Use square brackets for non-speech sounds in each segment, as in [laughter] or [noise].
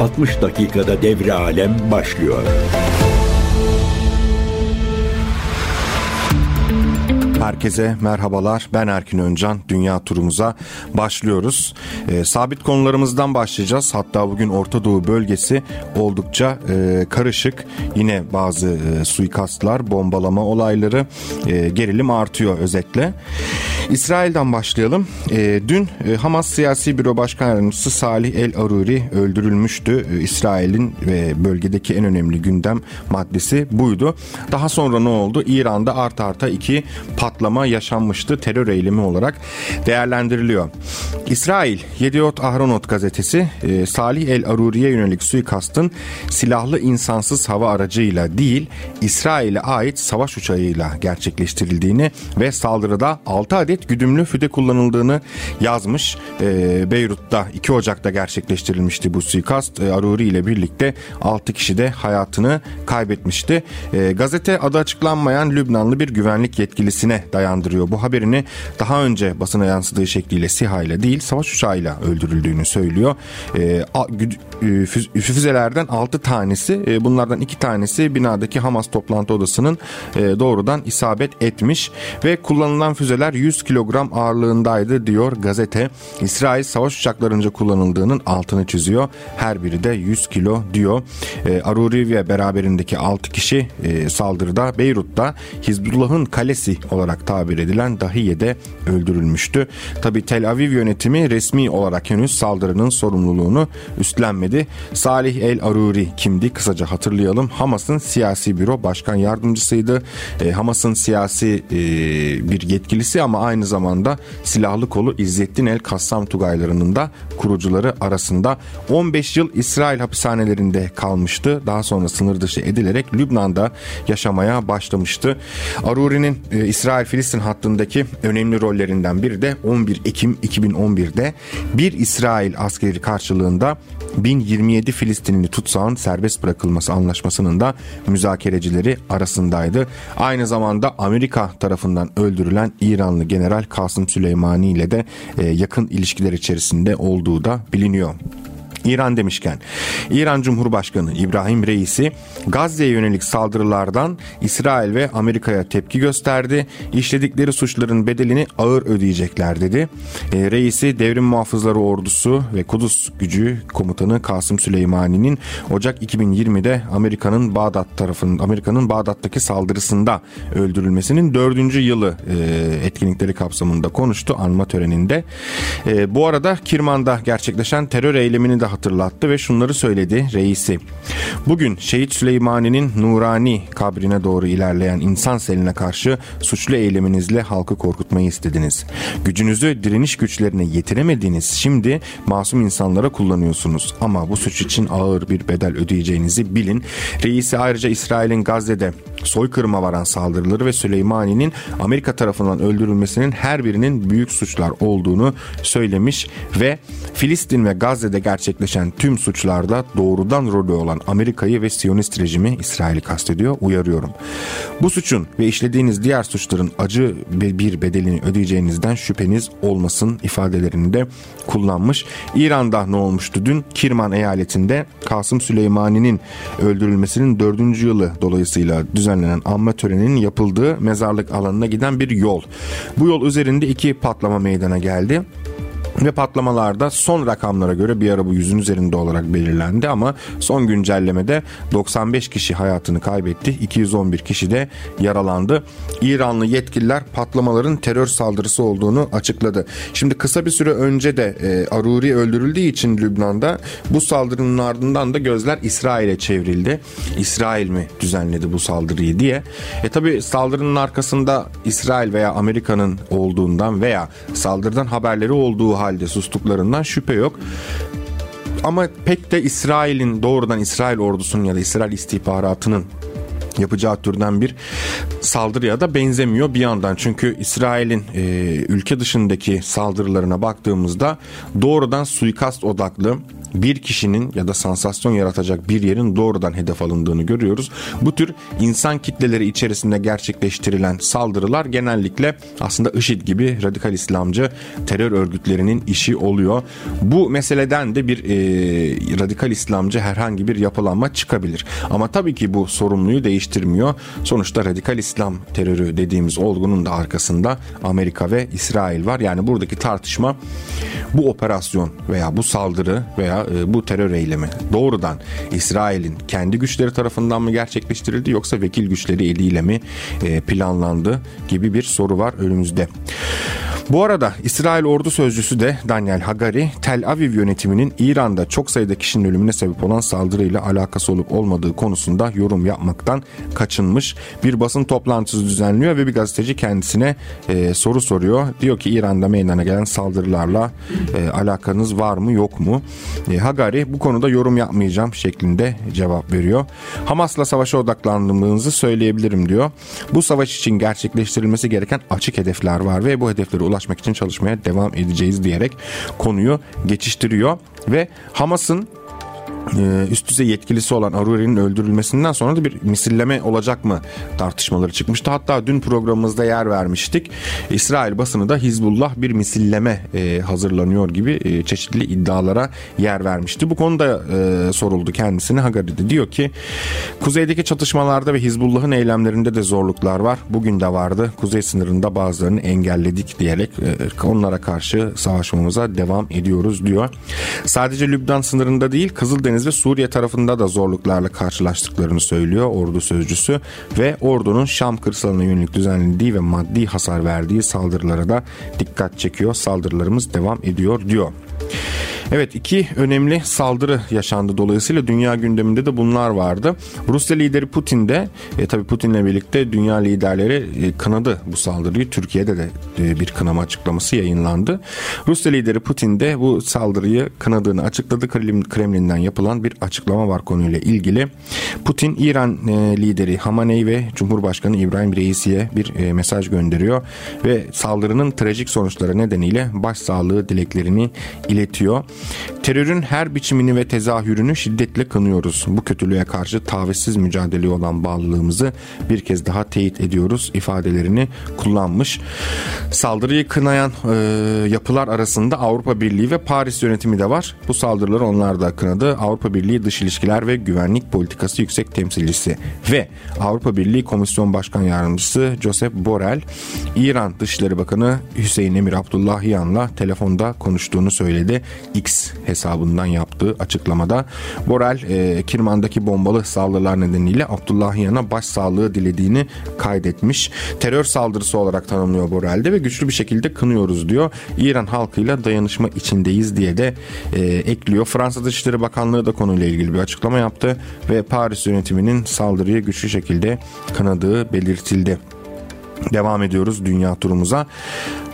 60 dakikada devre alem başlıyor. Herkese merhabalar. Ben Erkin Öncan. Dünya turumuza başlıyoruz. E, sabit konularımızdan başlayacağız. Hatta bugün Orta Doğu bölgesi oldukça e, karışık. Yine bazı e, suikastlar, bombalama olayları, e, gerilim artıyor özetle. İsrail'den başlayalım. E, dün e, Hamas Siyasi Büro Başkan Yardımcısı Salih El Aruri öldürülmüştü. E, İsrail'in ve bölgedeki en önemli gündem maddesi buydu. Daha sonra ne oldu? İran'da art arta iki patlama yaşanmıştı terör eylemi olarak değerlendiriliyor. İsrail Yediot Ahronot gazetesi e, Salih El Aruri'ye yönelik suikastın silahlı insansız hava aracıyla değil İsrail'e ait savaş uçağıyla gerçekleştirildiğini ve saldırıda 6 adet güdümlü füze kullanıldığını yazmış. E, Beyrut'ta 2 Ocak'ta gerçekleştirilmişti bu suikast. E, Aruri ile birlikte 6 kişi de hayatını kaybetmişti. E, gazete adı açıklanmayan Lübnanlı bir güvenlik yetkilisine dayandırıyor. Bu haberini daha önce basına yansıdığı şekliyle SİHA ile değil savaş uçağıyla öldürüldüğünü söylüyor. E, e füzelerden 6 tanesi e, bunlardan 2 tanesi binadaki Hamas toplantı odasının e, doğrudan isabet etmiş ve kullanılan füzeler 100 kilogram ağırlığındaydı diyor gazete. İsrail savaş uçaklarınca kullanıldığının altını çiziyor. Her biri de 100 kilo diyor. E, Aruri ve beraberindeki 6 kişi e, saldırıda Beyrut'ta Hizbullah'ın kalesi olarak tabir edilen Dahiye'de öldürülmüştü. Tabi Tel Aviv yönetimi resmi olarak henüz saldırının sorumluluğunu üstlenmedi. Salih El Aruri kimdi? Kısaca hatırlayalım. Hamas'ın siyasi büro başkan yardımcısıydı. E, Hamas'ın siyasi e, bir yetkilisi ama aynı zamanda silahlı kolu İzzettin El Kassam Tugaylarının da kurucuları arasında 15 yıl İsrail hapishanelerinde kalmıştı. Daha sonra sınır dışı edilerek Lübnan'da yaşamaya başlamıştı. Aruri'nin e, İsrail-Filistin hattındaki önemli rollerinden biri de 11 Ekim 2011'de bir İsrail askeri karşılığında 1027 Filistinli tutsağın serbest bırakılması anlaşmasının da müzakerecileri arasındaydı. Aynı zamanda Amerika tarafından öldürülen İranlı General Kasım Süleymani ile de e, yakın ilişkiler içerisinde olduğu da biliniyor. İran demişken İran Cumhurbaşkanı İbrahim Reisi Gazze'ye yönelik saldırılardan İsrail ve Amerika'ya tepki gösterdi. İşledikleri suçların bedelini ağır ödeyecekler dedi. E, Reisi Devrim Muhafızları Ordusu ve Kudüs Gücü Komutanı Kasım Süleymani'nin Ocak 2020'de Amerika'nın Bağdat tarafının Amerika'nın Bağdat'taki saldırısında öldürülmesinin dördüncü yılı e, etkinlikleri kapsamında konuştu anma töreninde. E, bu arada Kirman'da gerçekleşen terör eylemini de hatırlattı ve şunları söyledi reisi. Bugün Şehit Süleymani'nin nurani kabrine doğru ilerleyen insan seline karşı suçlu eyleminizle halkı korkutmayı istediniz. Gücünüzü direniş güçlerine yetiremediğiniz şimdi masum insanlara kullanıyorsunuz. Ama bu suç için ağır bir bedel ödeyeceğinizi bilin. Reisi ayrıca İsrail'in Gazze'de soykırıma varan saldırıları ve Süleymani'nin Amerika tarafından öldürülmesinin her birinin büyük suçlar olduğunu söylemiş ve Filistin ve Gazze'de gerçekleşen tüm suçlarda doğrudan rolü olan Amerika'yı ve Siyonist rejimi İsrail'i kastediyor. Uyarıyorum. Bu suçun ve işlediğiniz diğer suçların acı bir bedelini ödeyeceğinizden şüpheniz olmasın ifadelerini de kullanmış. İran'da ne olmuştu dün? Kirman eyaletinde Kasım Süleymani'nin öldürülmesinin dördüncü yılı dolayısıyla düzenlenen anma töreninin yapıldığı mezarlık alanına giden bir yol. Bu yol üzerinde iki patlama meydana geldi. Ve patlamalarda son rakamlara göre bir ara bu yüzün üzerinde olarak belirlendi ama son güncellemede 95 kişi hayatını kaybetti. 211 kişi de yaralandı. İranlı yetkililer patlamaların terör saldırısı olduğunu açıkladı. Şimdi kısa bir süre önce de e, Aruri öldürüldüğü için Lübnan'da bu saldırının ardından da gözler İsrail'e çevrildi. İsrail mi düzenledi bu saldırıyı diye. E tabi saldırının arkasında İsrail veya Amerika'nın olduğundan veya saldırıdan haberleri olduğu halde sustuklarından şüphe yok. Ama pek de İsrail'in doğrudan İsrail ordusunun ya da İsrail istihbaratının yapacağı türden bir saldırıya da benzemiyor bir yandan. Çünkü İsrail'in e, ülke dışındaki saldırılarına baktığımızda doğrudan suikast odaklı bir kişinin ya da sansasyon yaratacak bir yerin doğrudan hedef alındığını görüyoruz. Bu tür insan kitleleri içerisinde gerçekleştirilen saldırılar genellikle aslında IŞİD gibi radikal İslamcı terör örgütlerinin işi oluyor. Bu meseleden de bir e, radikal İslamcı herhangi bir yapılanma çıkabilir. Ama tabii ki bu sorumluyu değiştirmiyor. Sonuçta radikal İslam terörü dediğimiz olgunun da arkasında Amerika ve İsrail var. Yani buradaki tartışma bu operasyon veya bu saldırı veya e, bu terör eylemi doğrudan İsrail'in kendi güçleri tarafından mı gerçekleştirildi yoksa vekil güçleri eliyle mi e, planlandı gibi bir soru var önümüzde. Bu arada İsrail ordu sözcüsü de Daniel Hagari, Tel Aviv yönetiminin İran'da çok sayıda kişinin ölümüne sebep olan saldırıyla alakası olup olmadığı konusunda yorum yapmaktan kaçınmış. Bir basın toplantısı düzenliyor ve bir gazeteci kendisine e, soru soruyor. Diyor ki İran'da meydana gelen saldırılarla e, alakanız var mı yok mu? E, Hagari bu konuda yorum yapmayacağım şeklinde cevap veriyor. Hamas'la savaşa odaklandığımızı söyleyebilirim diyor. Bu savaş için gerçekleştirilmesi gereken açık hedefler var ve bu hedeflere ulaşmak için çalışmaya devam edeceğiz diyerek konuyu geçiştiriyor. Ve Hamas'ın üst düzey yetkilisi olan Aruri'nin öldürülmesinden sonra da bir misilleme olacak mı tartışmaları çıkmıştı. Hatta dün programımızda yer vermiştik. İsrail basını da Hizbullah bir misilleme e, hazırlanıyor gibi e, çeşitli iddialara yer vermişti. Bu konuda soruldu kendisine. Hagari de diyor ki kuzeydeki çatışmalarda ve Hizbullah'ın eylemlerinde de zorluklar var. Bugün de vardı. Kuzey sınırında bazılarını engelledik diyerek onlara karşı savaşmamıza devam ediyoruz diyor. Sadece Lübnan sınırında değil Kızıldeniz Akdeniz ve Suriye tarafında da zorluklarla karşılaştıklarını söylüyor ordu sözcüsü ve ordunun Şam kırsalına yönelik düzenlediği ve maddi hasar verdiği saldırılara da dikkat çekiyor. Saldırılarımız devam ediyor diyor. Evet iki önemli saldırı yaşandı dolayısıyla dünya gündeminde de bunlar vardı. Rusya lideri Putin de e, tabi Putin'le birlikte dünya liderleri e, kınadı bu saldırıyı. Türkiye'de de e, bir kınama açıklaması yayınlandı. Rusya lideri Putin de bu saldırıyı kınadığını açıkladı. Kremlin'den yapılan bir açıklama var konuyla ilgili. Putin İran e, lideri Hamaney ve Cumhurbaşkanı İbrahim Reisi'ye bir e, mesaj gönderiyor ve saldırının trajik sonuçları nedeniyle başsağlığı dileklerini iletiyor. Terörün her biçimini ve tezahürünü şiddetle kınıyoruz. Bu kötülüğe karşı tavizsiz mücadeleye olan bağlılığımızı bir kez daha teyit ediyoruz ifadelerini kullanmış. Saldırıyı kınayan e, yapılar arasında Avrupa Birliği ve Paris yönetimi de var. Bu saldırıları onlar da kınadı. Avrupa Birliği Dış İlişkiler ve Güvenlik Politikası Yüksek Temsilcisi ve Avrupa Birliği Komisyon Başkan Yardımcısı Josep Borrell, İran Dışişleri Bakanı Hüseyin Emir Abdullahiyan'la telefonda konuştuğunu söyledi. X hesabından yaptığı açıklamada Borel e, Kirman'daki bombalı saldırılar nedeniyle Abdullahiyan'a başsağlığı dilediğini kaydetmiş. Terör saldırısı olarak tanımlıyor Borel'de ve güçlü bir şekilde kınıyoruz diyor. İran halkıyla dayanışma içindeyiz diye de e, ekliyor. Fransa Dışişleri Bakanlığı da konuyla ilgili bir açıklama yaptı ve Paris yönetiminin saldırıyı güçlü şekilde kınadığı belirtildi. Devam ediyoruz dünya turumuza.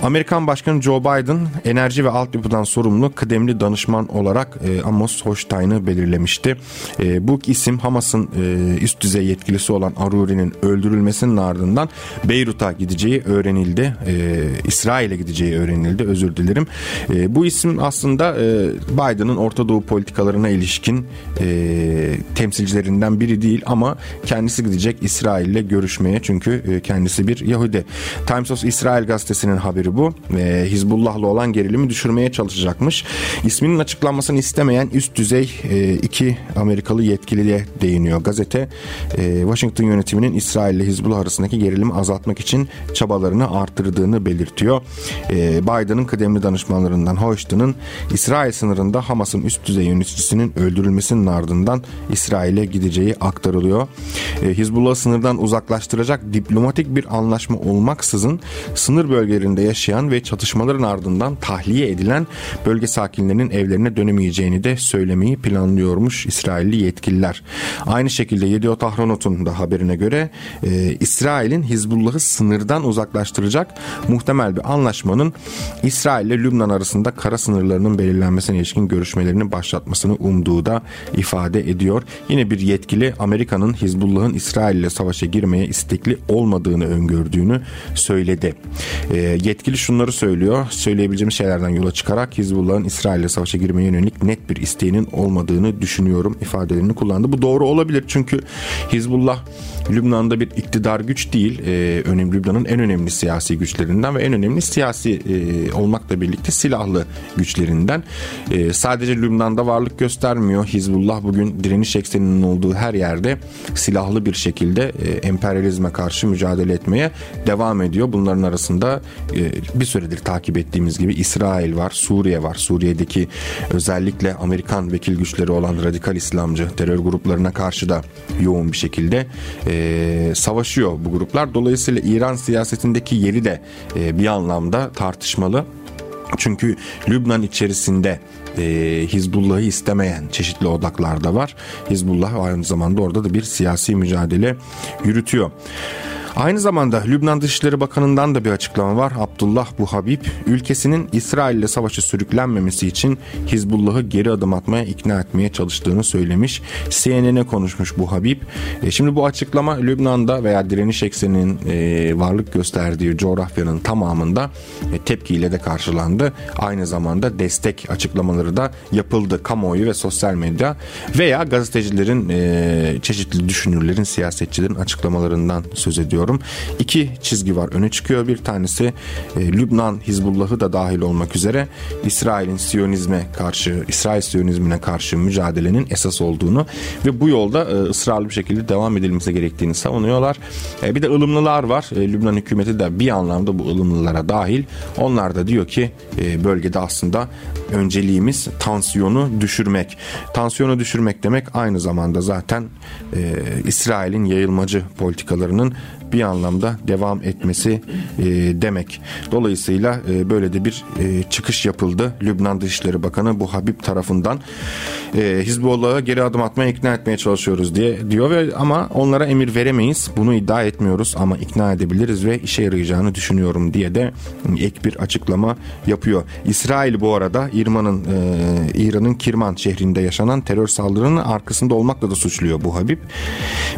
Amerikan Başkanı Joe Biden enerji ve altyapıdan sorumlu kıdemli danışman olarak e, Amos Hochstein'ı belirlemişti. E, bu isim Hamas'ın e, üst düzey yetkilisi olan Aruri'nin öldürülmesinin ardından Beyrut'a gideceği öğrenildi. E, İsrail'e gideceği öğrenildi özür dilerim. E, bu isim aslında e, Biden'ın Orta Doğu politikalarına ilişkin e, temsilcilerinden biri değil ama kendisi gidecek İsrail'le görüşmeye çünkü e, kendisi bir Yahudi. Times of Israel gazetesinin haberi bu. E, Hizbullah'la olan gerilimi düşürmeye çalışacakmış. İsminin açıklanmasını istemeyen üst düzey e, iki Amerikalı yetkiliye değiniyor. Gazete e, Washington yönetiminin İsrail ile Hizbullah arasındaki gerilimi azaltmak için çabalarını arttırdığını belirtiyor. E, Biden'ın kıdemli danışmanlarından Hoştun'un İsrail sınırında Hamas'ın üst düzey yöneticisinin öldürülmesinin ardından İsrail'e gideceği aktarılıyor. E, Hizbullah sınırdan uzaklaştıracak diplomatik bir anlaşma anlaşma olmaksızın sınır bölgelerinde yaşayan ve çatışmaların ardından tahliye edilen bölge sakinlerinin evlerine dönemeyeceğini de söylemeyi planlıyormuş İsrailli yetkililer. Aynı şekilde Yediot Ahronot'un da haberine göre e, İsrail'in Hizbullah'ı sınırdan uzaklaştıracak muhtemel bir anlaşmanın İsrail ile Lübnan arasında kara sınırlarının belirlenmesine ilişkin görüşmelerini başlatmasını umduğu da ifade ediyor. Yine bir yetkili Amerika'nın Hizbullah'ın İsrail ile savaşa girmeye istekli olmadığını öngördü gördüğünü söyledi. E, yetkili şunları söylüyor. Söyleyebileceğimiz şeylerden yola çıkarak Hizbullah'ın İsrail'le savaşa girmeye yönelik net bir isteğinin olmadığını düşünüyorum ifadelerini kullandı. Bu doğru olabilir çünkü Hizbullah Lübnan'da bir iktidar güç değil. E, önemli Lübnan'ın en önemli siyasi güçlerinden ve en önemli siyasi e, olmakla birlikte silahlı güçlerinden. E, sadece Lübnan'da varlık göstermiyor. Hizbullah bugün direniş ekseninin olduğu her yerde silahlı bir şekilde e, emperyalizme karşı mücadele etmeye devam ediyor. Bunların arasında e, bir süredir takip ettiğimiz gibi İsrail var, Suriye var. Suriye'deki özellikle Amerikan vekil güçleri olan radikal İslamcı terör gruplarına karşı da yoğun bir şekilde e, savaşıyor bu gruplar. Dolayısıyla İran siyasetindeki yeri de e, bir anlamda tartışmalı. Çünkü Lübnan içerisinde e, Hizbullah'ı istemeyen çeşitli odaklar da var. Hizbullah aynı zamanda orada da bir siyasi mücadele yürütüyor. Aynı zamanda Lübnan Dışişleri Bakanı'ndan da bir açıklama var. Abdullah Buhabib ülkesinin İsrail ile savaşı sürüklenmemesi için Hizbullah'ı geri adım atmaya ikna etmeye çalıştığını söylemiş. CNN'e konuşmuş Buhabib. E, şimdi bu açıklama Lübnan'da veya direniş ekseninin e, varlık gösterdiği coğrafyanın tamamında e, tepkiyle de karşılandı. Aynı zamanda destek açıklamaları da yapıldı. Kamuoyu ve sosyal medya veya gazetecilerin, e, çeşitli düşünürlerin, siyasetçilerin açıklamalarından söz ediyorum ediyorum. İki çizgi var öne çıkıyor. Bir tanesi e, Lübnan Hizbullah'ı da dahil olmak üzere İsrail'in Siyonizme karşı, İsrail Siyonizmine karşı mücadelenin esas olduğunu ve bu yolda e, ısrarlı bir şekilde devam edilmesi gerektiğini savunuyorlar. E, bir de ılımlılar var. E, Lübnan hükümeti de bir anlamda bu ılımlılara dahil. Onlar da diyor ki e, bölgede aslında önceliğimiz tansiyonu düşürmek. Tansiyonu düşürmek demek aynı zamanda zaten e, İsrail'in yayılmacı politikalarının bir anlamda devam etmesi e, demek. Dolayısıyla e, böyle de bir e, çıkış yapıldı. Lübnan Dışişleri Bakanı bu Habib tarafından e, Hizbullah'a geri adım atmaya ikna etmeye çalışıyoruz diye diyor ve ama onlara emir veremeyiz. Bunu iddia etmiyoruz ama ikna edebiliriz ve işe yarayacağını düşünüyorum diye de ek bir açıklama yapıyor. İsrail bu arada İran'ın e, İran'ın Kirman şehrinde yaşanan terör saldırının arkasında olmakla da suçluyor bu Habib.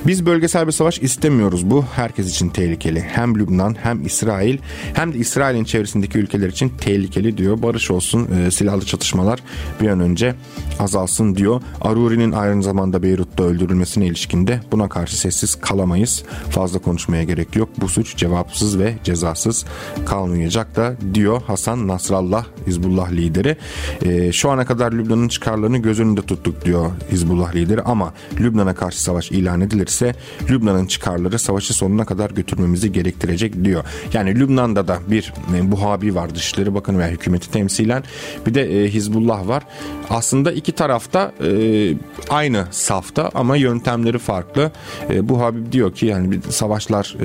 Biz bölgesel bir savaş istemiyoruz. Bu herkes için tehlikeli. Hem Lübnan hem İsrail hem de İsrail'in çevresindeki ülkeler için tehlikeli diyor. Barış olsun, e, silahlı çatışmalar bir an önce azalsın diyor. Aruri'nin aynı zamanda Beyrut'ta öldürülmesine ilişkinde buna karşı sessiz kalamayız. Fazla konuşmaya gerek yok. Bu suç cevapsız ve cezasız kalmayacak da diyor Hasan Nasrallah Hizbullah lideri. E, şu ana kadar Lübnan'ın çıkarlarını göz önünde tuttuk diyor Hizbullah lideri ama Lübnan'a karşı savaş ilan edilirse Lübnan'ın çıkarları savaşı sonuna kadar götürmemizi gerektirecek diyor. Yani Lübnan'da da bir e, Buhabi var Dışişleri Bakanı veya hükümeti temsilen bir de e, Hizbullah var. Aslında iki tarafta e, aynı safta ama yöntemleri farklı. Bu Habib diyor ki yani savaşlar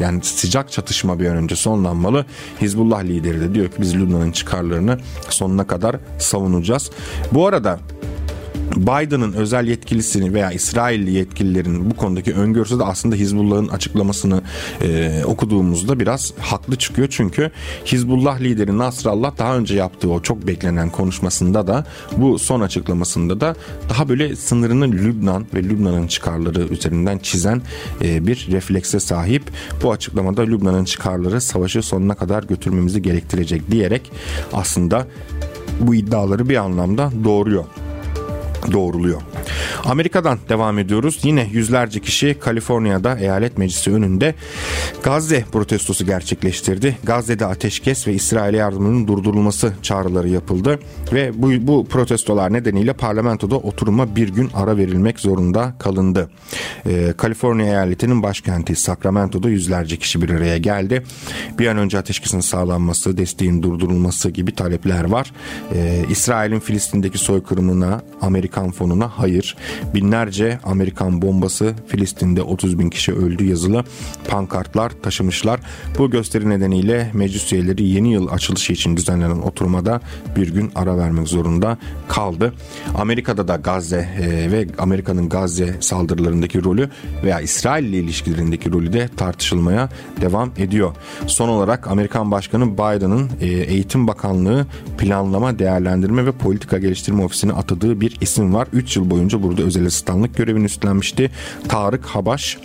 yani sıcak çatışma bir an önce sonlanmalı. Hizbullah lideri de diyor ki biz Lübnan'ın çıkarlarını sonuna kadar savunacağız. Bu arada Biden'ın özel yetkilisini veya İsrailli yetkililerin bu konudaki öngörüsü de aslında Hizbullah'ın açıklamasını e, okuduğumuzda biraz haklı çıkıyor. Çünkü Hizbullah lideri Nasrallah daha önce yaptığı o çok beklenen konuşmasında da bu son açıklamasında da daha böyle sınırını Lübnan ve Lübnan'ın çıkarları üzerinden çizen e, bir reflekse sahip. Bu açıklamada Lübnan'ın çıkarları savaşı sonuna kadar götürmemizi gerektirecek diyerek aslında bu iddiaları bir anlamda doğruyor doğruluyor. Amerika'dan devam ediyoruz. Yine yüzlerce kişi Kaliforniya'da eyalet meclisi önünde Gazze protestosu gerçekleştirdi. Gazze'de ateşkes ve İsrail'e yardımının durdurulması çağrıları yapıldı ve bu, bu protestolar nedeniyle parlamentoda oturuma bir gün ara verilmek zorunda kalındı. Ee, Kaliforniya eyaletinin başkenti Sacramento'da yüzlerce kişi bir araya geldi. Bir an önce ateşkesin sağlanması, desteğin durdurulması gibi talepler var. Ee, İsrail'in Filistin'deki soykırımına, Amerikan fonuna hayır. Binlerce Amerikan bombası Filistin'de 30 bin kişi öldü yazılı pankartlar taşımışlar. Bu gösteri nedeniyle meclis üyeleri yeni yıl açılışı için düzenlenen oturmada bir gün ara vermek zorunda kaldı. Amerika'da da Gazze e, ve Amerika'nın Gazze saldırılarındaki rolü veya İsrail ile ilişkilerindeki rolü de tartışılmaya devam ediyor. Son olarak Amerikan Başkanı Biden'ın e, Eğitim Bakanlığı Planlama, Değerlendirme ve Politika Geliştirme Ofisi'ne atadığı bir isim var. 3 yıl boyunca burada özel asistanlık görevini üstlenmişti. Tarık Habaş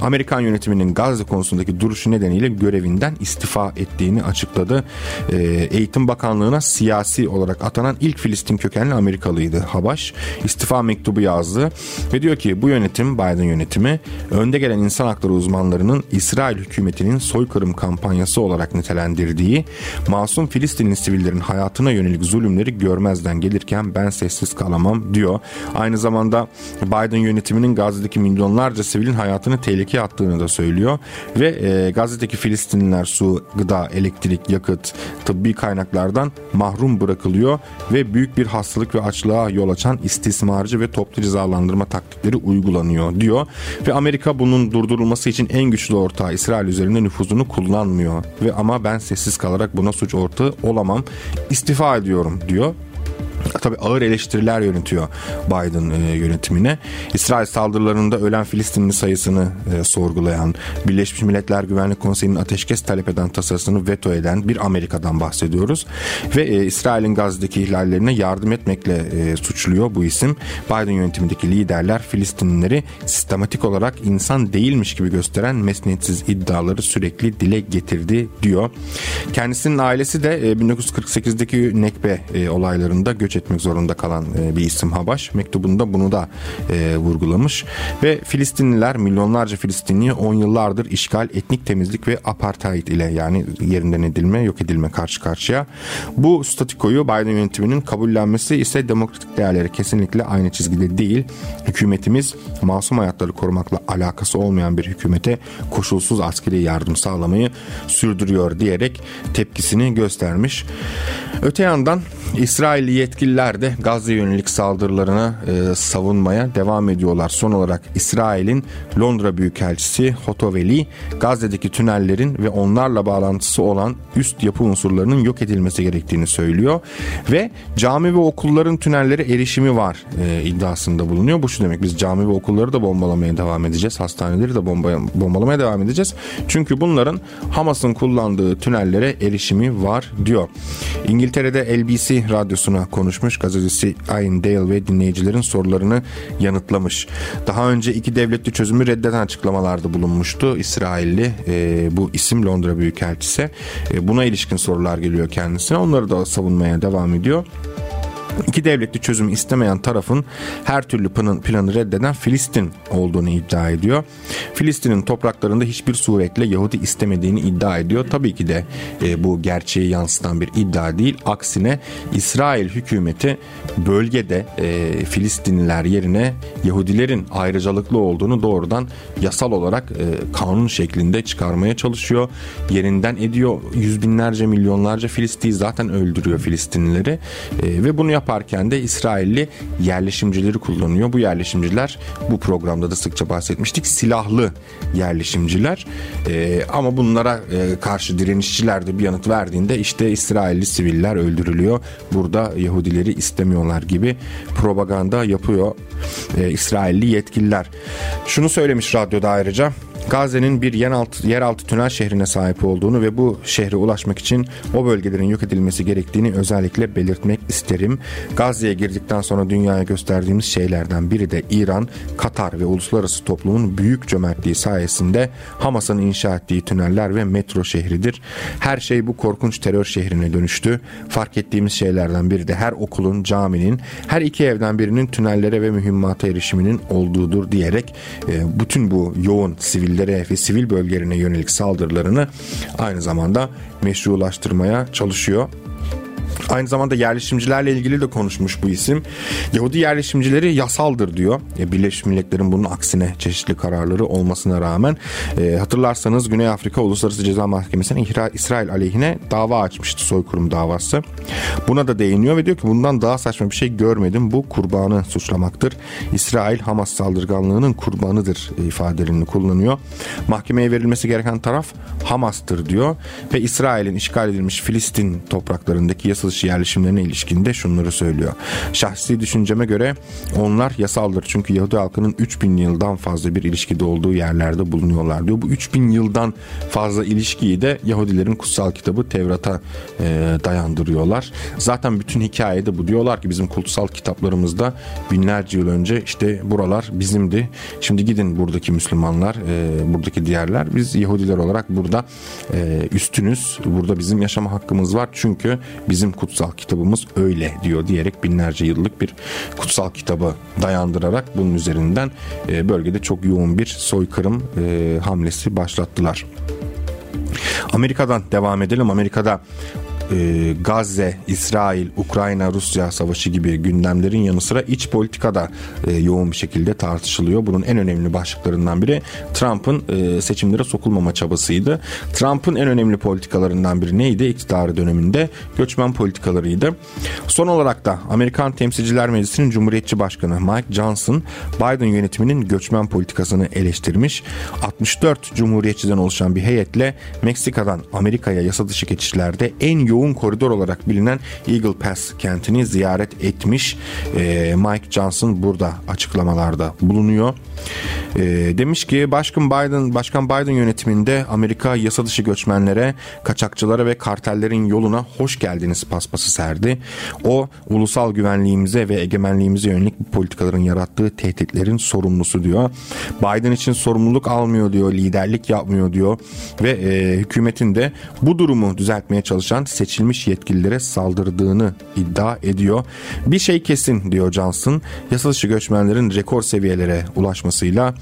Amerikan yönetiminin Gazze konusundaki duruşu nedeniyle görevinden istifa ettiğini açıkladı. E, Eğitim Bakanlığı'na siyasi olarak atanan ilk Filistin kökenli Amerikalıydı Habaş. İstifa mektubu yazdı ve diyor ki bu yönetim Biden yönetimi önde gelen insan hakları uzmanlarının İsrail hükümetinin soykırım kampanyası olarak nitelendirdiği masum Filistinli sivillerin hayatına yönelik zulümleri görmezden gelirken ben sessiz kalamam diyor. Aynı zamanda Biden yönetiminin Gazze'deki milyonlarca sivilin hayatını tehlikeye attığını da söylüyor. Ve e, Gazze'deki Filistinliler su, gıda, elektrik, yakıt, tıbbi kaynaklardan mahrum bırakılıyor ve büyük bir hastalık ve açlığa yol açan istismarcı ve toplu cezalandırma taktikleri uygulanıyor diyor. Ve Amerika bunun durdurulması için en güçlü ortağı İsrail üzerinde nüfuzunu kullanmıyor. Ve ama ben sessiz kalarak buna suç ortağı olamam istifa ediyorum diyor Tabi ağır eleştiriler yönetiyor Biden e, yönetimine. İsrail saldırılarında ölen Filistinli sayısını e, sorgulayan, Birleşmiş Milletler Güvenlik Konseyi'nin ateşkes talep eden tasarısını veto eden bir Amerika'dan bahsediyoruz. Ve e, İsrail'in Gazze'deki ihlallerine yardım etmekle e, suçluyor bu isim. Biden yönetimindeki liderler Filistinlileri sistematik olarak insan değilmiş gibi gösteren mesnetsiz iddiaları sürekli dile getirdi diyor. Kendisinin ailesi de e, 1948'deki Nekbe olaylarında göç etmek zorunda kalan e, bir isim Habaş. Mektubunda bunu da e, vurgulamış. Ve Filistinliler milyonlarca Filistinliyi 10 yıllardır işgal, etnik temizlik ve apartheid ile yani yerinden edilme, yok edilme karşı karşıya. Bu statikoyu Biden yönetiminin kabullenmesi ise demokratik değerleri kesinlikle aynı çizgide değil. Hükümetimiz masum hayatları korumakla alakası olmayan bir hükümete koşulsuz askeri yardım sağlamayı sürdürüyor diyerek tepkisini göstermiş. Öte yandan İsrailli yetkililer de Gazze yönelik saldırılarına e, savunmaya devam ediyorlar. Son olarak İsrail'in Londra Büyükelçisi Hotoveli Gazze'deki tünellerin ve onlarla bağlantısı olan üst yapı unsurlarının yok edilmesi gerektiğini söylüyor ve cami ve okulların tünellere erişimi var e, iddiasında bulunuyor. Bu şu demek biz cami ve okulları da bombalamaya devam edeceğiz. Hastaneleri de bomba, bombalamaya devam edeceğiz. Çünkü bunların Hamas'ın kullandığı tünellere erişimi var diyor. İngiltere'de LBC radyosuna konuşmuş. Gazetesi Ayn Dale ve dinleyicilerin sorularını yanıtlamış. Daha önce iki devletli çözümü reddeden açıklamalarda bulunmuştu İsrailli e, bu isim Londra Büyükelçisi. E, buna ilişkin sorular geliyor kendisine. Onları da savunmaya devam ediyor. İki devletli çözüm istemeyen tarafın her türlü planı reddeden Filistin olduğunu iddia ediyor. Filistin'in topraklarında hiçbir suretle Yahudi istemediğini iddia ediyor. Tabii ki de e, bu gerçeği yansıtan bir iddia değil. Aksine İsrail hükümeti bölgede e, Filistinliler yerine Yahudilerin ayrıcalıklı olduğunu doğrudan yasal olarak e, kanun şeklinde çıkarmaya çalışıyor. Yerinden ediyor. Yüz binlerce milyonlarca Filistin'i zaten öldürüyor Filistinlileri e, ve bunu yaparken de İsrailli yerleşimcileri kullanıyor. Bu yerleşimciler bu programda da sıkça bahsetmiştik. Silahlı yerleşimciler e, ama bunlara e, karşı direnişçiler de bir yanıt verdiğinde işte İsrailli siviller öldürülüyor. Burada Yahudileri istemiyorlar gibi propaganda yapıyor e, İsrailli yetkililer. Şunu söylemiş radyoda ayrıca Gazze'nin bir yeraltı, yeraltı tünel şehrine sahip olduğunu ve bu şehre ulaşmak için o bölgelerin yok edilmesi gerektiğini özellikle belirtmek isterim. Gazze'ye girdikten sonra dünyaya gösterdiğimiz şeylerden biri de İran, Katar ve uluslararası toplumun büyük cömertliği sayesinde Hamas'ın inşa ettiği tüneller ve metro şehridir. Her şey bu korkunç terör şehrine dönüştü. Fark ettiğimiz şeylerden biri de her okulun, caminin, her iki evden birinin tünellere ve mühimmata erişiminin olduğudur diyerek e, bütün bu yoğun siviller sivillere ve sivil bölgelerine yönelik saldırılarını aynı zamanda meşrulaştırmaya çalışıyor. Aynı zamanda yerleşimcilerle ilgili de konuşmuş bu isim. Yahudi yerleşimcileri yasaldır diyor. E, Birleşmiş Milletler'in bunun aksine çeşitli kararları olmasına rağmen e, hatırlarsanız Güney Afrika Uluslararası Ceza Mahkemesi'ne İsrail aleyhine dava açmıştı soykırım davası. Buna da değiniyor ve diyor ki bundan daha saçma bir şey görmedim. Bu kurbanı suçlamaktır. İsrail Hamas saldırganlığının kurbanıdır ifadelerini kullanıyor. Mahkemeye verilmesi gereken taraf Hamas'tır diyor ve İsrail'in işgal edilmiş Filistin topraklarındaki yasal dışı yerleşimlerine ilişkinde şunları söylüyor. Şahsi düşünceme göre onlar yasaldır. Çünkü Yahudi halkının 3000 yıldan fazla bir ilişkide olduğu yerlerde bulunuyorlar diyor. Bu 3000 yıldan fazla ilişkiyi de Yahudilerin kutsal kitabı Tevrat'a e, dayandırıyorlar. Zaten bütün hikayede bu. Diyorlar ki bizim kutsal kitaplarımızda binlerce yıl önce işte buralar bizimdi. Şimdi gidin buradaki Müslümanlar, e, buradaki diğerler. Biz Yahudiler olarak burada e, üstünüz. Burada bizim yaşama hakkımız var. Çünkü bizim kutsal kitabımız öyle diyor diyerek binlerce yıllık bir kutsal kitabı dayandırarak bunun üzerinden e, bölgede çok yoğun bir soykırım e, hamlesi başlattılar. Amerika'dan devam edelim. Amerika'da e, Gazze, İsrail, Ukrayna, Rusya savaşı gibi gündemlerin yanı sıra iç politikada e, yoğun bir şekilde tartışılıyor. Bunun en önemli başlıklarından biri Trump'ın e, seçimlere sokulmama çabasıydı. Trump'ın en önemli politikalarından biri neydi? İktidarı döneminde göçmen politikalarıydı. Son olarak da Amerikan Temsilciler Meclisi'nin Cumhuriyetçi Başkanı Mike Johnson Biden yönetiminin göçmen politikasını eleştirmiş. 64 Cumhuriyetçiden oluşan bir heyetle Meksika'dan Amerika'ya yasa dışı geçişlerde en yoğun yoğun koridor olarak bilinen Eagle Pass kentini ziyaret etmiş. E, Mike Johnson burada açıklamalarda bulunuyor. E, demiş ki Başkan Biden Başkan Biden yönetiminde Amerika yasa dışı göçmenlere, kaçakçılara ve kartellerin yoluna hoş geldiniz paspası serdi. O ulusal güvenliğimize ve egemenliğimize yönelik bu politikaların yarattığı tehditlerin sorumlusu diyor. Biden için sorumluluk almıyor diyor, liderlik yapmıyor diyor ve e, hükümetin de bu durumu düzeltmeye çalışan seçilmiş yetkililere saldırdığını iddia ediyor. Bir şey kesin diyor Johnson. Yasa dışı göçmenlerin rekor seviyelere ulaşmasıyla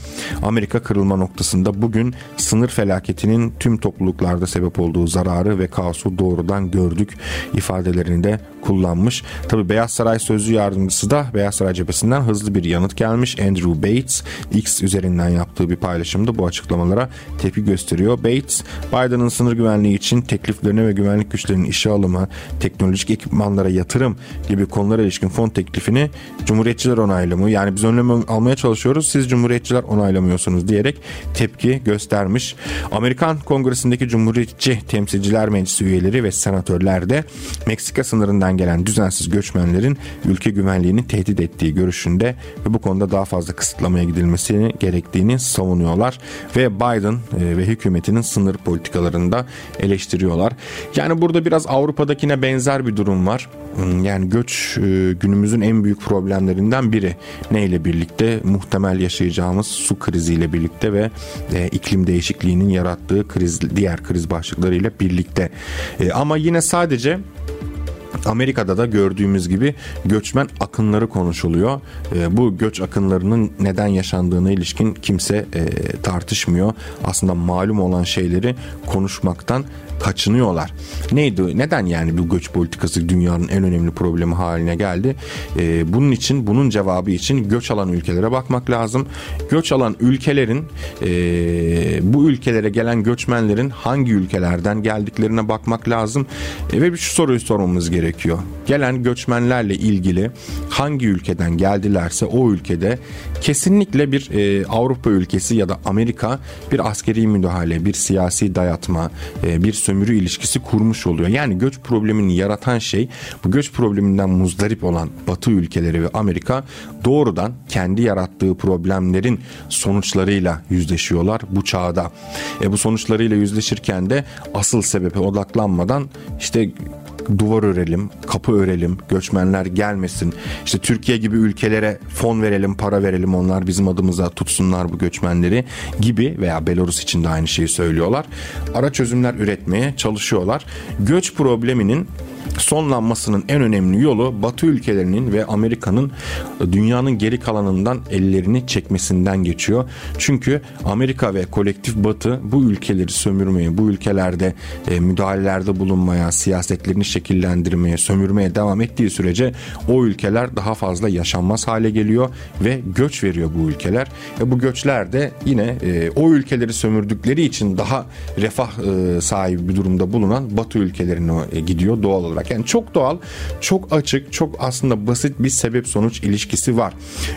Amerika kırılma noktasında bugün sınır felaketinin tüm topluluklarda sebep olduğu zararı ve kaosu doğrudan gördük ifadelerini de kullanmış. Tabi Beyaz Saray sözcü yardımcısı da Beyaz Saray cephesinden hızlı bir yanıt gelmiş. Andrew Bates X üzerinden yaptığı bir paylaşımda bu açıklamalara tepki gösteriyor. Bates, Biden'ın sınır güvenliği için tekliflerine ve güvenlik güçlerinin işe alımı, teknolojik ekipmanlara yatırım gibi konulara ilişkin fon teklifini Cumhuriyetçiler onaylamıyor. Yani biz önlem almaya çalışıyoruz siz Cumhuriyetçiler onaylamıyorsunuz diyerek tepki göstermiş. Amerikan Kongresi'ndeki Cumhuriyetçi Temsilciler Meclisi üyeleri ve senatörler de Meksika sınırından gelen düzensiz göçmenlerin ülke güvenliğini tehdit ettiği görüşünde ve bu konuda daha fazla kısıtlamaya gidilmesini gerektiğini savunuyorlar ve Biden e, ve hükümetinin sınır politikalarında eleştiriyorlar. Yani burada biraz Avrupa'dakine benzer bir durum var. Hmm, yani göç e, günümüzün en büyük problemlerinden biri. Neyle birlikte? Muhtemel yaşayacağımız su kriziyle birlikte ve e, iklim değişikliğinin yarattığı kriz diğer kriz başlıklarıyla birlikte. Ama yine sadece Amerika'da da gördüğümüz gibi göçmen akınları konuşuluyor. E, bu göç akınlarının neden yaşandığına ilişkin kimse e, tartışmıyor. Aslında malum olan şeyleri konuşmaktan kaçınıyorlar. Neydi? Neden yani bu göç politikası dünyanın en önemli problemi haline geldi? Ee, bunun için, bunun cevabı için göç alan ülkelere bakmak lazım. Göç alan ülkelerin e, bu ülkelere gelen göçmenlerin hangi ülkelerden geldiklerine bakmak lazım. E, ve şu soruyu sormamız gerekiyor. Gelen göçmenlerle ilgili hangi ülkeden geldilerse o ülkede kesinlikle bir e, Avrupa ülkesi ya da Amerika bir askeri müdahale, bir siyasi dayatma, e, bir sömürü ilişkisi kurmuş oluyor. Yani göç problemini yaratan şey bu göç probleminden muzdarip olan Batı ülkeleri ve Amerika doğrudan kendi yarattığı problemlerin sonuçlarıyla yüzleşiyorlar bu çağda. E bu sonuçlarıyla yüzleşirken de asıl sebebe odaklanmadan işte duvar örelim, kapı örelim, göçmenler gelmesin. İşte Türkiye gibi ülkelere fon verelim, para verelim onlar bizim adımıza tutsunlar bu göçmenleri gibi veya Belarus için de aynı şeyi söylüyorlar. Ara çözümler üretmeye çalışıyorlar. Göç probleminin sonlanmasının en önemli yolu Batı ülkelerinin ve Amerika'nın dünyanın geri kalanından ellerini çekmesinden geçiyor. Çünkü Amerika ve kolektif Batı bu ülkeleri sömürmeye, bu ülkelerde e, müdahalelerde bulunmaya, siyasetlerini şekillendirmeye, sömürmeye devam ettiği sürece o ülkeler daha fazla yaşanmaz hale geliyor ve göç veriyor bu ülkeler. E, bu göçler de yine e, o ülkeleri sömürdükleri için daha refah e, sahibi bir durumda bulunan Batı ülkelerine e, gidiyor doğal olarak. Yani çok doğal, çok açık, çok aslında basit bir sebep sonuç ilişkisi var.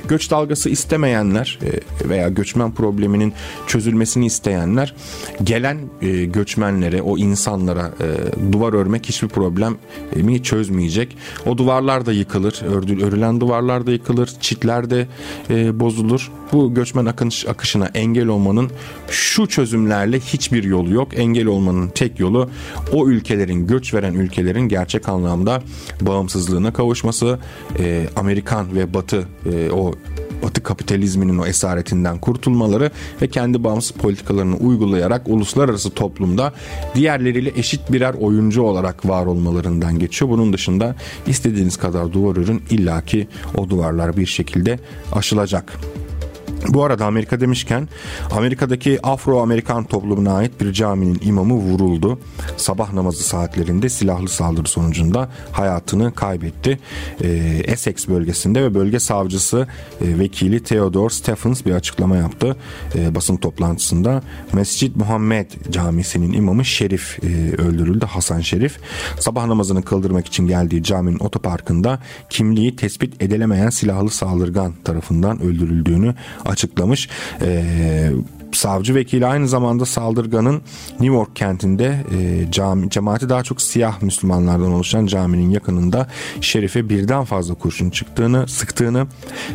Göç dalgası istemeyenler e, veya göçmen probleminin çözülmesini isteyenler gelen e, göçmenlere, o insanlara e, duvar örmek hiçbir problem mi çözmeyecek. O duvarlar da yıkılır, örülen duvarlar da yıkılır, çitler de bozulur. Bu göçmen akış, akışına engel olmanın şu çözümlerle hiçbir yolu yok. Engel olmanın tek yolu o ülkelerin, göç veren ülkelerin gerçek anlamda bağımsızlığına kavuşması, Amerikan ve Batı o Batı kapitalizminin o esaretinden kurtulmaları ve kendi bağımsız politikalarını uygulayarak uluslararası toplumda diğerleriyle eşit birer oyuncu olarak var olmalarından geçiyor. Bunun dışında istediğiniz kadar duvar örün illaki o duvarlar bir şekilde aşılacak. Bu arada Amerika demişken Amerika'daki Afro-Amerikan toplumuna ait bir caminin imamı vuruldu. Sabah namazı saatlerinde silahlı saldırı sonucunda hayatını kaybetti. Ee, Essex bölgesinde ve bölge savcısı e, vekili Theodore Stephens bir açıklama yaptı e, basın toplantısında. Mescid Muhammed Camisi'nin imamı Şerif e, öldürüldü. Hasan Şerif sabah namazını kıldırmak için geldiği caminin otoparkında kimliği tespit edilemeyen silahlı saldırgan tarafından öldürüldüğünü açıklamış. E, savcı vekili aynı zamanda saldırganın New York kentinde e, cami, cemaati daha çok siyah Müslümanlardan oluşan caminin yakınında şerife birden fazla kurşun çıktığını, sıktığını,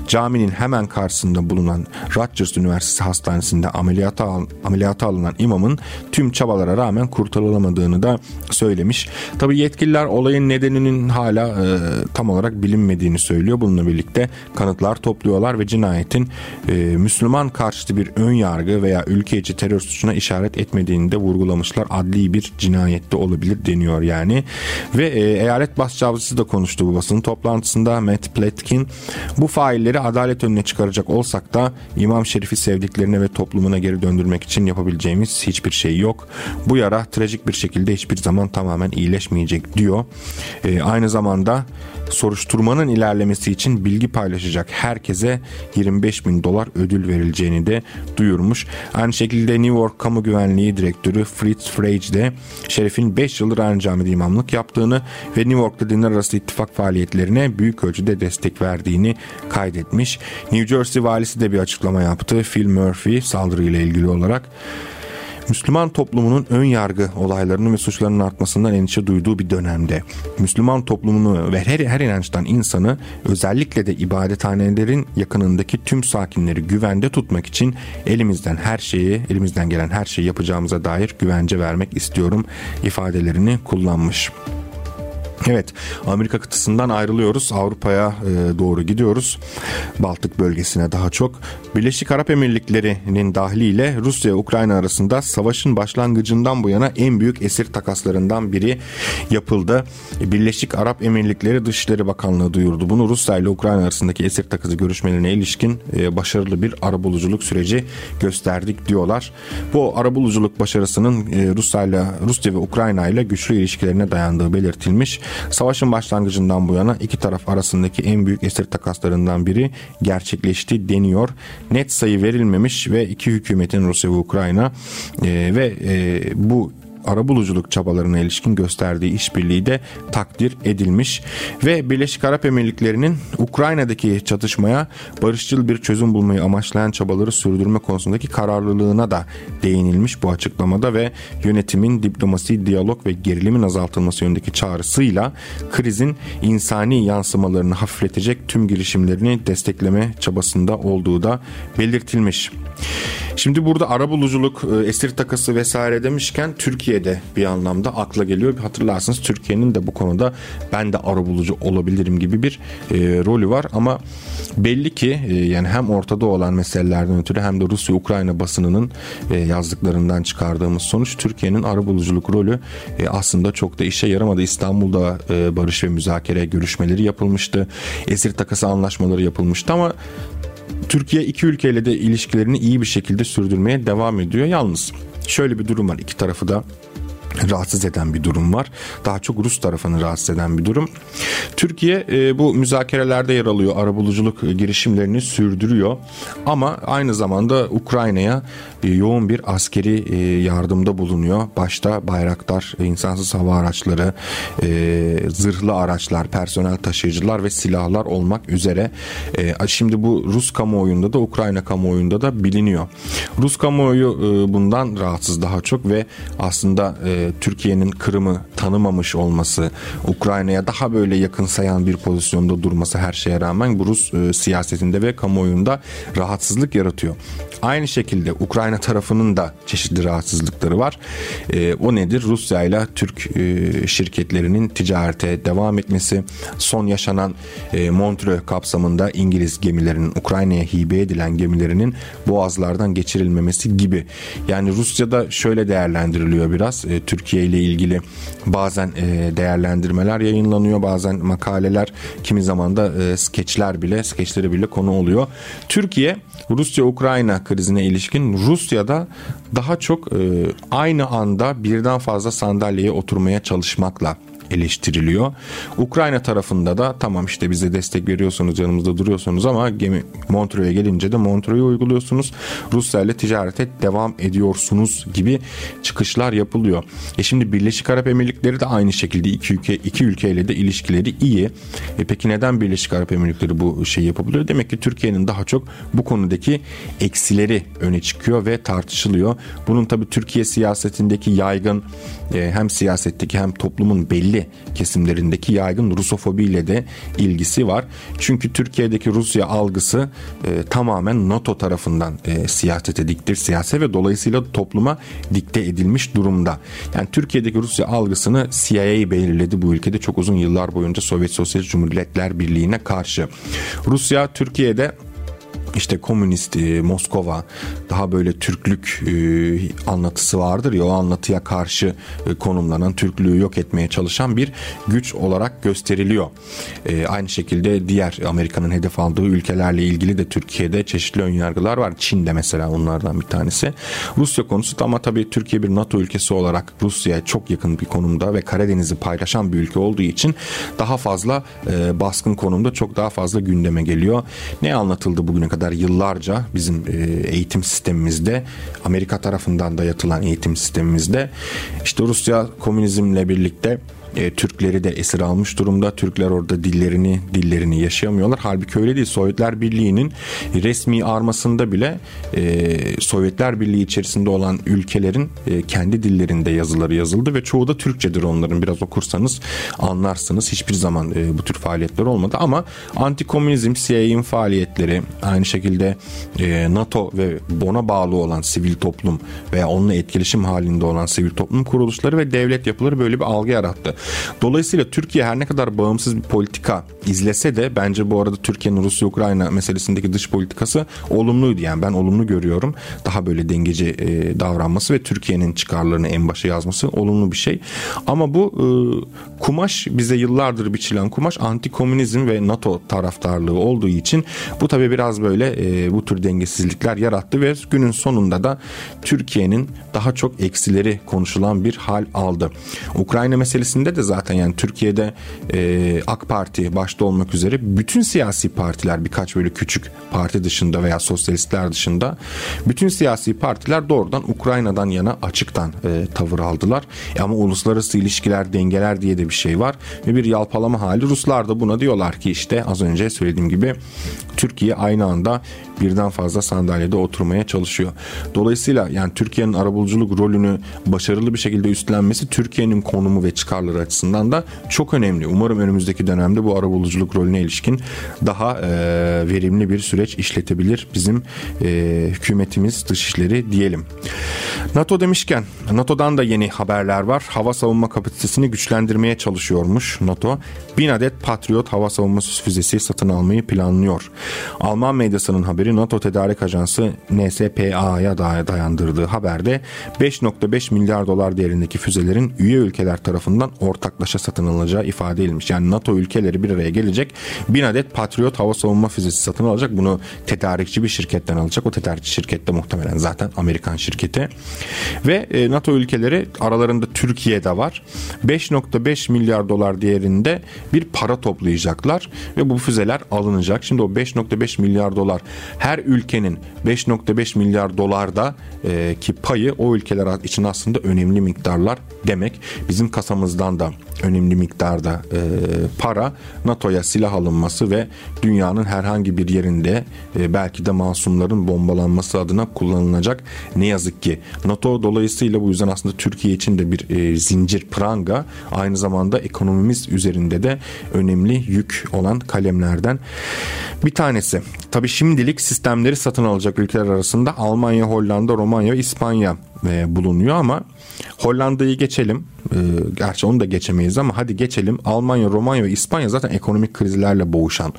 caminin hemen karşısında bulunan Rutgers Üniversitesi Hastanesi'nde ameliyata, al, ameliyata alınan imamın tüm çabalara rağmen kurtarılamadığını da söylemiş. Tabi yetkililer olayın nedeninin hala e, tam olarak bilinmediğini söylüyor. Bununla birlikte kanıtlar topluyorlar ve cinayetin e, Müslüman karşıtı bir ön yargı veya ülke içi terör suçuna işaret etmediğini de vurgulamışlar. Adli bir cinayette olabilir deniyor yani. Ve e, eyalet başsavcısı da konuştu bu basın toplantısında Matt Platkin. Bu failleri adalet önüne çıkaracak olsak da İmam Şerif'i sevdiklerine ve toplumuna geri döndürmek için yapabileceğimiz hiçbir şey yok. Bu yara trajik bir şekilde hiçbir zaman tamamen iyileşmeyecek diyor. E, aynı zamanda soruşturmanın ilerlemesi için bilgi paylaşacak herkese 25 bin dolar ödül verileceğini de duyurmuş. Aynı şekilde New York Kamu Güvenliği Direktörü Fritz Frage de Şerif'in 5 yıldır aynı camide imamlık yaptığını ve New York'ta dinler arası ittifak faaliyetlerine büyük ölçüde destek verdiğini kaydetmiş. New Jersey valisi de bir açıklama yaptı. Phil Murphy saldırıyla ilgili olarak Müslüman toplumunun ön yargı olaylarının ve suçlarının artmasından endişe duyduğu bir dönemde Müslüman toplumunu ve her, her inançtan insanı özellikle de ibadethanelerin yakınındaki tüm sakinleri güvende tutmak için elimizden her şeyi, elimizden gelen her şeyi yapacağımıza dair güvence vermek istiyorum ifadelerini kullanmış. Evet Amerika kıtasından ayrılıyoruz. Avrupa'ya e, doğru gidiyoruz. Baltık bölgesine daha çok. Birleşik Arap Emirlikleri'nin dahliyle Rusya Ukrayna arasında savaşın başlangıcından bu yana en büyük esir takaslarından biri yapıldı. Birleşik Arap Emirlikleri Dışişleri Bakanlığı duyurdu bunu. Rusya ile Ukrayna arasındaki esir takası görüşmelerine ilişkin e, başarılı bir arabuluculuk süreci gösterdik diyorlar. Bu arabuluculuk başarısının e, Rusya ile Rusya ve Ukrayna ile güçlü ilişkilerine dayandığı belirtilmiş Savaşın başlangıcından bu yana iki taraf arasındaki en büyük esir takaslarından biri gerçekleşti deniyor. Net sayı verilmemiş ve iki hükümetin Rusya ve Ukrayna e, ve e, bu arabuluculuk çabalarına ilişkin gösterdiği işbirliği de takdir edilmiş ve Birleşik Arap Emirlikleri'nin Ukrayna'daki çatışmaya barışçıl bir çözüm bulmayı amaçlayan çabaları sürdürme konusundaki kararlılığına da değinilmiş bu açıklamada ve yönetimin diplomasi, diyalog ve gerilimin azaltılması yönündeki çağrısıyla krizin insani yansımalarını hafifletecek tüm girişimlerini destekleme çabasında olduğu da belirtilmiş. Şimdi burada arabuluculuk, e, esir takası vesaire demişken Türkiye'de bir anlamda akla geliyor. Hatırlarsınız Türkiye'nin de bu konuda ben de arabulucu olabilirim gibi bir e, rolü var ama belli ki e, yani hem ortada olan meselelerden ötürü hem de Rusya-Ukrayna basınının e, yazdıklarından çıkardığımız sonuç Türkiye'nin arabuluculuk rolü e, aslında çok da işe yaramadı. İstanbul'da e, barış ve müzakere görüşmeleri yapılmıştı. Esir takası anlaşmaları yapılmıştı ama Türkiye iki ülkeyle de ilişkilerini iyi bir şekilde sürdürmeye devam ediyor. Yalnız şöyle bir durum var iki tarafı da rahatsız eden bir durum var. Daha çok Rus tarafını rahatsız eden bir durum. Türkiye e, bu müzakerelerde yer alıyor. Arabuluculuk girişimlerini sürdürüyor. Ama aynı zamanda Ukrayna'ya e, yoğun bir askeri e, yardımda bulunuyor. Başta bayraktar, insansız hava araçları, e, zırhlı araçlar, personel taşıyıcılar ve silahlar olmak üzere. E, şimdi bu Rus kamuoyunda da Ukrayna kamuoyunda da biliniyor. Rus kamuoyu e, bundan rahatsız daha çok ve aslında e, Türkiye'nin Kırım'ı tanımamış olması, Ukrayna'ya daha böyle yakın sayan bir pozisyonda durması her şeye rağmen Rus e, siyasetinde ve kamuoyunda rahatsızlık yaratıyor. Aynı şekilde Ukrayna tarafının da çeşitli rahatsızlıkları var. E, o nedir? Rusya ile Türk e, şirketlerinin ticarete devam etmesi, son yaşanan e, Montreux kapsamında İngiliz gemilerinin Ukrayna'ya hibe edilen gemilerinin boğazlardan geçirilmemesi gibi. Yani Rusya'da şöyle değerlendiriliyor biraz. E, Türkiye ile ilgili bazen e, değerlendirmeler yayınlanıyor, bazen makaleler, kimi zaman da e, skeçler bile, skeçleri bile konu oluyor. Türkiye Rusya-Ukrayna krizine ilişkin Rusya'da daha çok e, aynı anda birden fazla sandalyeye oturmaya çalışmakla eleştiriliyor. Ukrayna tarafında da tamam işte bize destek veriyorsunuz yanımızda duruyorsunuz ama gemi Montreux'e gelince de Montreux'u uyguluyorsunuz. Rusya ile ticarete devam ediyorsunuz gibi çıkışlar yapılıyor. E şimdi Birleşik Arap Emirlikleri de aynı şekilde iki ülke iki ülkeyle de ilişkileri iyi. E peki neden Birleşik Arap Emirlikleri bu şey yapabiliyor? Demek ki Türkiye'nin daha çok bu konudaki eksileri öne çıkıyor ve tartışılıyor. Bunun tabii Türkiye siyasetindeki yaygın hem siyasetteki hem toplumun belli belli kesimlerindeki yaygın Rusofobiyle de ilgisi var. Çünkü Türkiye'deki Rusya algısı e, tamamen NATO tarafından e, siyasete diktir, siyase ve dolayısıyla topluma dikte edilmiş durumda. Yani Türkiye'deki Rusya algısını CIA belirledi bu ülkede çok uzun yıllar boyunca Sovyet Sosyalist Cumhuriyetler Birliği'ne karşı. Rusya Türkiye'de işte komünist e, Moskova daha böyle Türklük e, anlatısı vardır ya o anlatıya karşı e, konumlanan Türklüğü yok etmeye çalışan bir güç olarak gösteriliyor. Aynı şekilde diğer Amerika'nın hedef aldığı ülkelerle ilgili de Türkiye'de çeşitli önyargılar var. Çin de mesela onlardan bir tanesi. Rusya konusu ama tabii Türkiye bir NATO ülkesi olarak Rusya'ya çok yakın bir konumda ve Karadeniz'i paylaşan bir ülke olduğu için daha fazla baskın konumda çok daha fazla gündeme geliyor. Ne anlatıldı bugüne kadar? Kadar yıllarca bizim e, eğitim sistemimizde Amerika tarafından dayatılan eğitim sistemimizde işte Rusya komünizmle birlikte e, Türkleri de esir almış durumda. Türkler orada dillerini dillerini yaşayamıyorlar. Halbuki öyle değil. Sovyetler Birliği'nin resmi armasında bile e, Sovyetler Birliği içerisinde olan ülkelerin e, kendi dillerinde yazıları yazıldı ve çoğu da Türkçedir onların. Biraz okursanız anlarsınız. Hiçbir zaman e, bu tür faaliyetler olmadı ama antikomünizm, CIA'in faaliyetleri aynı şekilde e, NATO ve ona bağlı olan sivil toplum veya onunla etkileşim halinde olan sivil toplum kuruluşları ve devlet yapıları böyle bir algı yarattı. Dolayısıyla Türkiye her ne kadar bağımsız bir politika izlese de bence bu arada Türkiye'nin Rusya-Ukrayna meselesindeki dış politikası olumluydu. Yani ben olumlu görüyorum. Daha böyle dengeci e, davranması ve Türkiye'nin çıkarlarını en başa yazması olumlu bir şey. Ama bu e, kumaş bize yıllardır biçilen kumaş anti-komünizm ve NATO taraftarlığı olduğu için bu tabii biraz böyle e, bu tür dengesizlikler yarattı ve günün sonunda da Türkiye'nin daha çok eksileri konuşulan bir hal aldı. Ukrayna meselesinde de zaten yani Türkiye'de e, AK Parti başta olmak üzere bütün siyasi partiler birkaç böyle küçük parti dışında veya sosyalistler dışında bütün siyasi partiler doğrudan Ukrayna'dan yana açıktan e, tavır aldılar. E, ama uluslararası ilişkiler dengeler diye de bir şey var ve bir yalpalama hali Ruslar da buna diyorlar ki işte az önce söylediğim gibi Türkiye aynı anda birden fazla sandalyede oturmaya çalışıyor. Dolayısıyla yani Türkiye'nin arabuluculuk rolünü başarılı bir şekilde üstlenmesi Türkiye'nin konumu ve çıkarları açısından da çok önemli. Umarım önümüzdeki dönemde bu arabuluculuk rolüne ilişkin daha e, verimli bir süreç işletebilir bizim e, hükümetimiz dışişleri diyelim. NATO demişken NATO'dan da yeni haberler var. Hava savunma kapasitesini güçlendirmeye çalışıyormuş NATO. Bin adet Patriot hava savunma füzesi satın almayı planlıyor. Alman medyasının haberi NATO Tedarik Ajansı NSPA'ya dayandırdığı haberde 5.5 milyar dolar değerindeki füzelerin üye ülkeler tarafından ortaklaşa satın alınacağı ifade edilmiş. Yani NATO ülkeleri bir araya gelecek. Bin adet Patriot hava savunma füzesi satın alacak. Bunu tedarikçi bir şirketten alacak. O tedarikçi şirkette muhtemelen zaten Amerikan şirketi. Ve e, NATO ülkeleri aralarında Türkiye'de var. 5.5 milyar dolar değerinde bir para toplayacaklar ve bu füzeler alınacak. Şimdi o 5.5 milyar dolar her ülkenin 5.5 milyar dolarda e, ki payı o ülkeler için aslında önemli miktarlar demek. Bizim kasamızdan da önemli miktarda e, para NATO'ya silah alınması ve dünyanın herhangi bir yerinde e, belki de masumların bombalanması adına kullanılacak. Ne yazık ki NATO dolayısıyla bu yüzden aslında Türkiye için de bir e, zincir pranga aynı zamanda ekonomimiz üzerinde de önemli yük olan kalemlerden bir tanesi. Tabi şimdilik sistemleri satın alacak ülkeler arasında Almanya, Hollanda, Romanya ve İspanya e, bulunuyor ama Hollanda'yı geçelim. E, gerçi onu da geçemeyiz ama hadi geçelim. Almanya, Romanya ve İspanya zaten ekonomik krizlerle boğuşan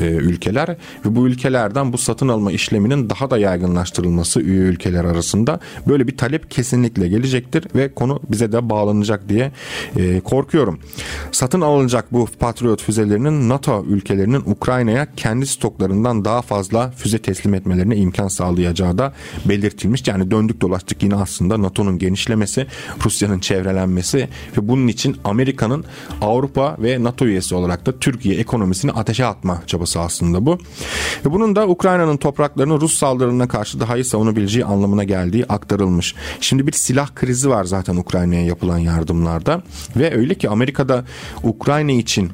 e, ülkeler ve bu ülkelerden bu satın alma işleminin daha da yaygınlaştırılması üye ülkeler arasında böyle bir talep kesinlikle gelecektir ve konu bize de bağlanacak diye e, korkuyorum. Satın alınacak bu Patriot füzelerinin NATO ülkelerinin Ukrayna'ya kendi stoklarından daha fazla füze teslim etmelerine imkan sağlayacağı da belirtilmiş. Yani döndük dolaştık yine aslında NATO'nun genişlemesi, Rusya'nın çevrelenmesi ve bunun için Amerika'nın Avrupa ve NATO üyesi olarak da Türkiye ekonomisini ateşe atma çabası aslında bu. Ve bunun da Ukrayna'nın topraklarını Rus saldırılarına karşı daha iyi savunabileceği anlamına geldiği aktarılmış. Şimdi bir silah krizi var zaten Ukrayna'ya yapılan yardımlarda ve öyle ki Amerika'da Ukrayna için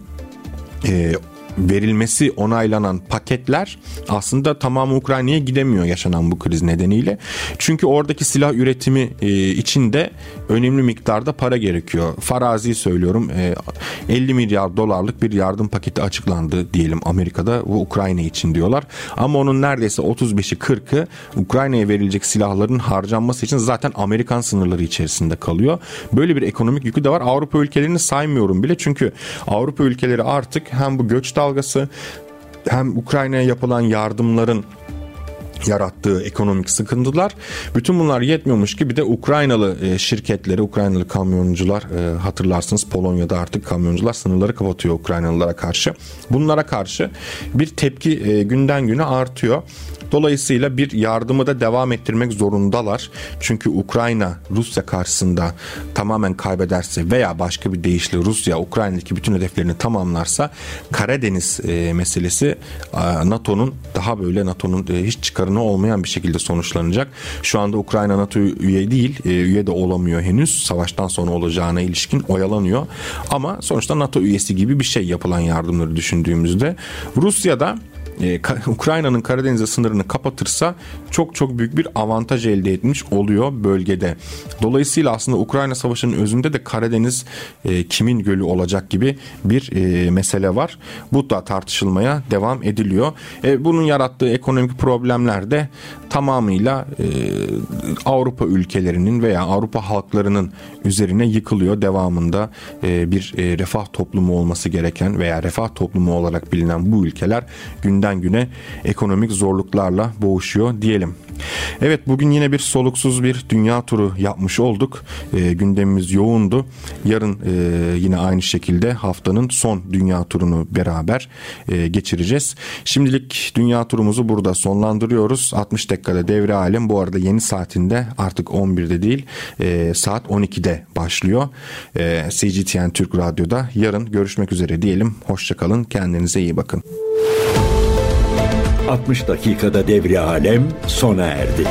e, verilmesi onaylanan paketler aslında tamamı Ukrayna'ya gidemiyor yaşanan bu kriz nedeniyle. Çünkü oradaki silah üretimi e, içinde önemli miktarda para gerekiyor. Farazi söylüyorum 50 e, milyar dolarlık bir yardım paketi açıklandı diyelim Amerika'da bu Ukrayna için diyorlar. Ama onun neredeyse 35'i 40'ı Ukrayna'ya verilecek silahların harcanması için zaten Amerikan sınırları içerisinde kalıyor. Böyle bir ekonomik yükü de var. Avrupa ülkelerini saymıyorum bile çünkü Avrupa ülkeleri artık hem bu göç dalgası hem Ukrayna'ya yapılan yardımların yarattığı ekonomik sıkıntılar. Bütün bunlar yetmiyormuş gibi de Ukraynalı e, şirketleri, Ukraynalı kamyoncular e, hatırlarsınız Polonya'da artık kamyoncular sınırları kapatıyor Ukraynalılara karşı. Bunlara karşı bir tepki e, günden güne artıyor. Dolayısıyla bir yardımı da devam ettirmek zorundalar. Çünkü Ukrayna Rusya karşısında tamamen kaybederse veya başka bir deyişle Rusya Ukrayna'daki bütün hedeflerini tamamlarsa Karadeniz e, meselesi NATO'nun daha böyle NATO'nun e, hiç çıkarını olmayan bir şekilde sonuçlanacak. Şu anda Ukrayna NATO üye değil, e, üye de olamıyor henüz. Savaştan sonra olacağına ilişkin oyalanıyor. Ama sonuçta NATO üyesi gibi bir şey yapılan yardımları düşündüğümüzde Rusya'da e, [laughs] Ukrayna'nın Karadeniz sınırını kapatırsa çok çok büyük bir avantaj elde etmiş oluyor bölgede. Dolayısıyla aslında Ukrayna Savaşı'nın özünde de Karadeniz e, kimin gölü olacak gibi bir e, mesele var. Bu da tartışılmaya devam ediliyor. E, bunun yarattığı ekonomik problemler de tamamıyla e, Avrupa ülkelerinin veya Avrupa halklarının üzerine yıkılıyor. Devamında e, bir e, refah toplumu olması gereken veya refah toplumu olarak bilinen bu ülkeler günden güne ekonomik zorluklarla boğuşuyor diyelim. Evet bugün yine bir soluksuz bir dünya turu yapmış olduk. E, gündemimiz yoğundu. Yarın e, yine aynı şekilde haftanın son dünya turunu beraber e, geçireceğiz. Şimdilik dünya turumuzu burada sonlandırıyoruz. 60 dakikada devre alem bu arada yeni saatinde artık 11'de değil e, saat 12'de başlıyor. E, CGTN Türk Radyo'da yarın görüşmek üzere diyelim. Hoşçakalın kendinize iyi bakın. 60 dakikada devre alem sona erdi.